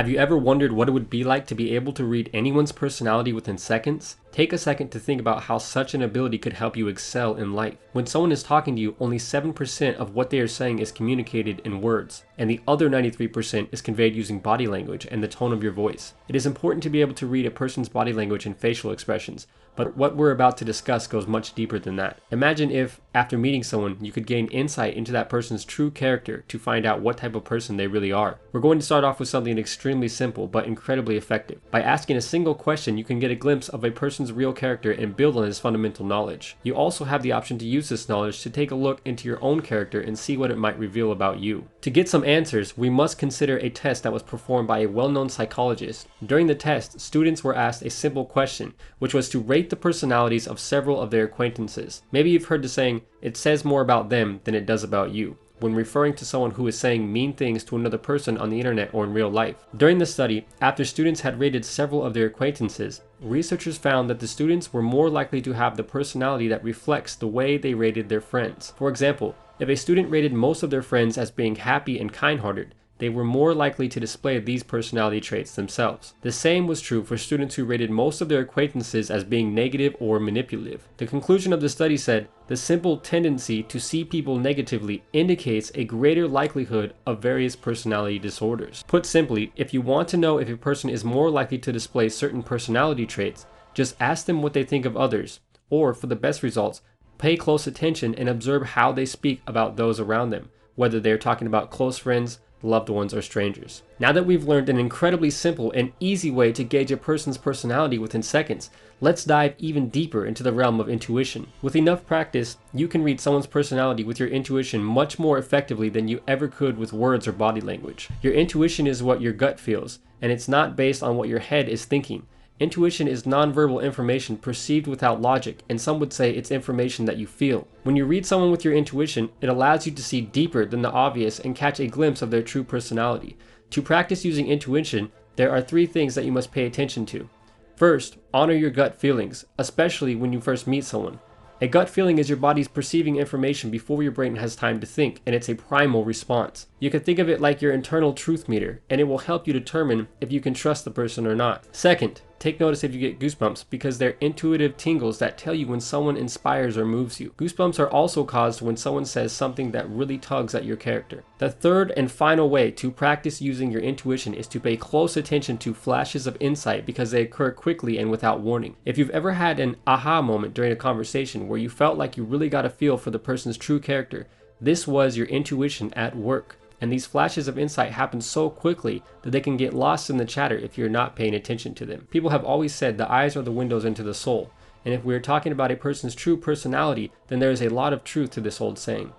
Have you ever wondered what it would be like to be able to read anyone's personality within seconds? Take a second to think about how such an ability could help you excel in life. When someone is talking to you, only 7% of what they are saying is communicated in words, and the other 93% is conveyed using body language and the tone of your voice. It is important to be able to read a person's body language and facial expressions, but what we're about to discuss goes much deeper than that. Imagine if, after meeting someone, you could gain insight into that person's true character to find out what type of person they really are. We're going to start off with something extremely simple but incredibly effective. By asking a single question, you can get a glimpse of a person's real character and build on his fundamental knowledge. You also have the option to use this knowledge to take a look into your own character and see what it might reveal about you. To get some answers, we must consider a test that was performed by a well-known psychologist. During the test, students were asked a simple question, which was to rate the personalities of several of their acquaintances. Maybe you've heard the saying, it says more about them than it does about you when referring to someone who is saying mean things to another person on the internet or in real life. During the study, after students had rated several of their acquaintances, researchers found that the students were more likely to have the personality that reflects the way they rated their friends. For example, if a student rated most of their friends as being happy and kind-hearted, they were more likely to display these personality traits themselves. The same was true for students who rated most of their acquaintances as being negative or manipulative. The conclusion of the study said, the simple tendency to see people negatively indicates a greater likelihood of various personality disorders. Put simply, if you want to know if a person is more likely to display certain personality traits, just ask them what they think of others, or for the best results, pay close attention and observe how they speak about those around them, whether they're talking about close friends, loved ones, or strangers. Now that we've learned an incredibly simple and easy way to gauge a person's personality within seconds, let's dive even deeper into the realm of intuition. With enough practice, you can read someone's personality with your intuition much more effectively than you ever could with words or body language. Your intuition is what your gut feels, and it's not based on what your head is thinking. Intuition is nonverbal information perceived without logic, and some would say it's information that you feel. When you read someone with your intuition, it allows you to see deeper than the obvious and catch a glimpse of their true personality. To practice using intuition, there are three things that you must pay attention to. First, honor your gut feelings, especially when you first meet someone. A gut feeling is your body's perceiving information before your brain has time to think, and it's a primal response. You can think of it like your internal truth meter, and it will help you determine if you can trust the person or not. Second, Take notice if you get goosebumps because they're intuitive tingles that tell you when someone inspires or moves you. Goosebumps are also caused when someone says something that really tugs at your character. The third and final way to practice using your intuition is to pay close attention to flashes of insight because they occur quickly and without warning. If you've ever had an aha moment during a conversation where you felt like you really got a feel for the person's true character, this was your intuition at work and these flashes of insight happen so quickly that they can get lost in the chatter if you're not paying attention to them. People have always said the eyes are the windows into the soul, and if we're talking about a person's true personality, then there is a lot of truth to this old saying.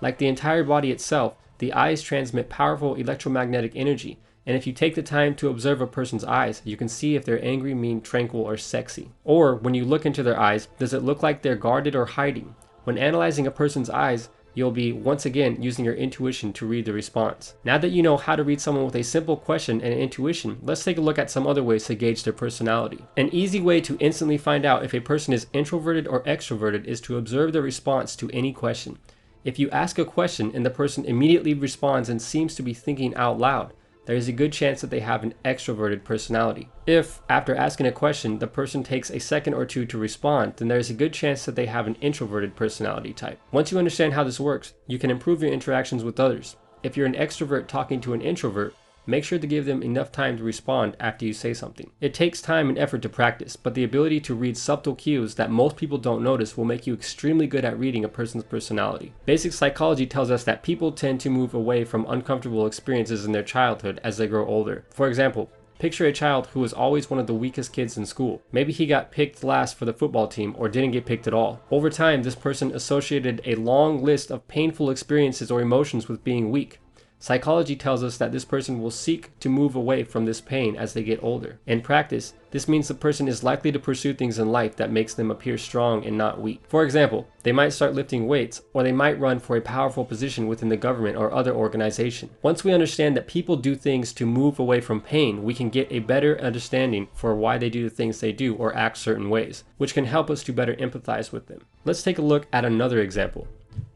Like the entire body itself, the eyes transmit powerful electromagnetic energy, and if you take the time to observe a person's eyes, you can see if they're angry, mean, tranquil, or sexy. Or when you look into their eyes, does it look like they're guarded or hiding? When analyzing a person's eyes, you'll be once again using your intuition to read the response. Now that you know how to read someone with a simple question and intuition, let's take a look at some other ways to gauge their personality. An easy way to instantly find out if a person is introverted or extroverted is to observe their response to any question. If you ask a question and the person immediately responds and seems to be thinking out loud, there is a good chance that they have an extroverted personality. If, after asking a question, the person takes a second or two to respond, then there is a good chance that they have an introverted personality type. Once you understand how this works, you can improve your interactions with others. If you're an extrovert talking to an introvert, make sure to give them enough time to respond after you say something. It takes time and effort to practice, but the ability to read subtle cues that most people don't notice will make you extremely good at reading a person's personality. Basic psychology tells us that people tend to move away from uncomfortable experiences in their childhood as they grow older. For example, Picture a child who was always one of the weakest kids in school. Maybe he got picked last for the football team or didn't get picked at all. Over time, this person associated a long list of painful experiences or emotions with being weak. Psychology tells us that this person will seek to move away from this pain as they get older. In practice, this means the person is likely to pursue things in life that makes them appear strong and not weak. For example, they might start lifting weights, or they might run for a powerful position within the government or other organization. Once we understand that people do things to move away from pain, we can get a better understanding for why they do the things they do or act certain ways, which can help us to better empathize with them. Let's take a look at another example.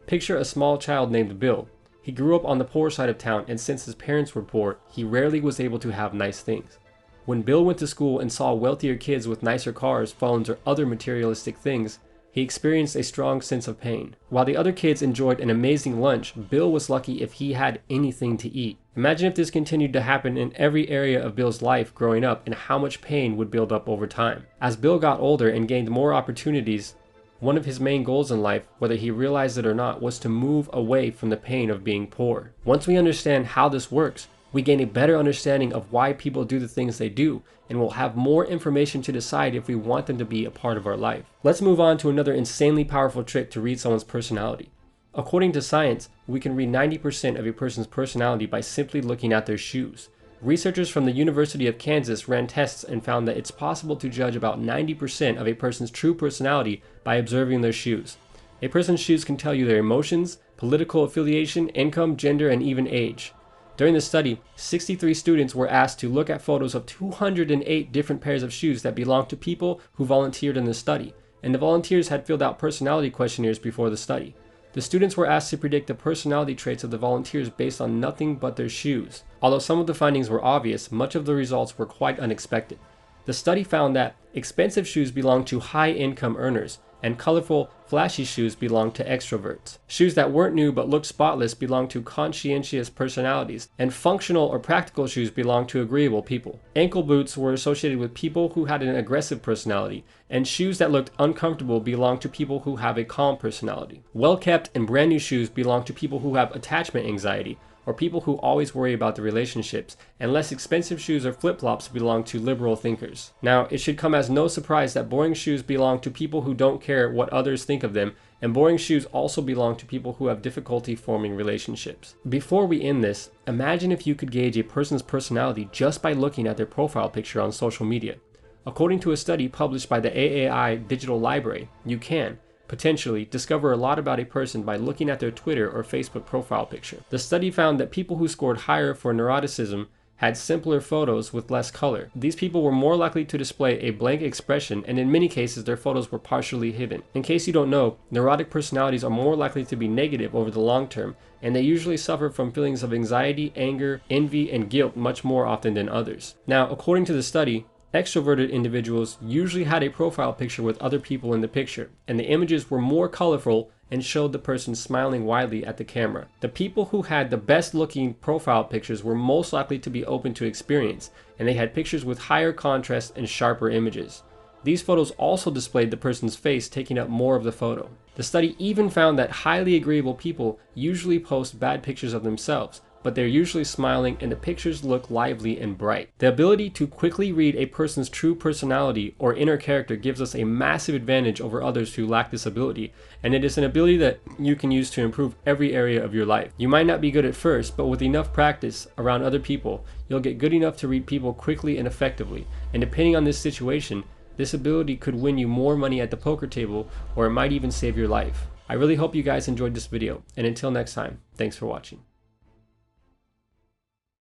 Picture a small child named Bill He grew up on the poor side of town, and since his parents were poor, he rarely was able to have nice things. When Bill went to school and saw wealthier kids with nicer cars, phones, or other materialistic things, he experienced a strong sense of pain. While the other kids enjoyed an amazing lunch, Bill was lucky if he had anything to eat. Imagine if this continued to happen in every area of Bill's life growing up and how much pain would build up over time. As Bill got older and gained more opportunities, one of his main goals in life, whether he realized it or not, was to move away from the pain of being poor. Once we understand how this works, we gain a better understanding of why people do the things they do, and we'll have more information to decide if we want them to be a part of our life. Let's move on to another insanely powerful trick to read someone's personality. According to science, we can read 90% of a person's personality by simply looking at their shoes. Researchers from the University of Kansas ran tests and found that it's possible to judge about 90% of a person's true personality by observing their shoes. A person's shoes can tell you their emotions, political affiliation, income, gender, and even age. During the study, 63 students were asked to look at photos of 208 different pairs of shoes that belonged to people who volunteered in the study, and the volunteers had filled out personality questionnaires before the study. The students were asked to predict the personality traits of the volunteers based on nothing but their shoes. Although some of the findings were obvious, much of the results were quite unexpected. The study found that expensive shoes belong to high income earners, and colorful, flashy shoes belonged to extroverts. Shoes that weren't new but looked spotless belonged to conscientious personalities, and functional or practical shoes belonged to agreeable people. Ankle boots were associated with people who had an aggressive personality, and shoes that looked uncomfortable belonged to people who have a calm personality. Well kept and brand new shoes belong to people who have attachment anxiety, or people who always worry about the relationships, and less expensive shoes or flip flops belong to liberal thinkers. Now, it should come as no surprise that boring shoes belong to people who don't care what others think of them, and boring shoes also belong to people who have difficulty forming relationships. Before we end this, imagine if you could gauge a person's personality just by looking at their profile picture on social media. According to a study published by the AAI Digital Library, you can, potentially discover a lot about a person by looking at their Twitter or Facebook profile picture. The study found that people who scored higher for neuroticism had simpler photos with less color. These people were more likely to display a blank expression, and in many cases, their photos were partially hidden. In case you don't know, neurotic personalities are more likely to be negative over the long term, and they usually suffer from feelings of anxiety, anger, envy, and guilt much more often than others. Now, according to the study, Extroverted individuals usually had a profile picture with other people in the picture, and the images were more colorful and showed the person smiling widely at the camera. The people who had the best looking profile pictures were most likely to be open to experience, and they had pictures with higher contrast and sharper images. These photos also displayed the person's face taking up more of the photo. The study even found that highly agreeable people usually post bad pictures of themselves, but they're usually smiling and the pictures look lively and bright. The ability to quickly read a person's true personality or inner character gives us a massive advantage over others who lack this ability, and it is an ability that you can use to improve every area of your life. You might not be good at first, but with enough practice around other people, you'll get good enough to read people quickly and effectively, and depending on this situation, this ability could win you more money at the poker table, or it might even save your life. I really hope you guys enjoyed this video, and until next time, thanks for watching.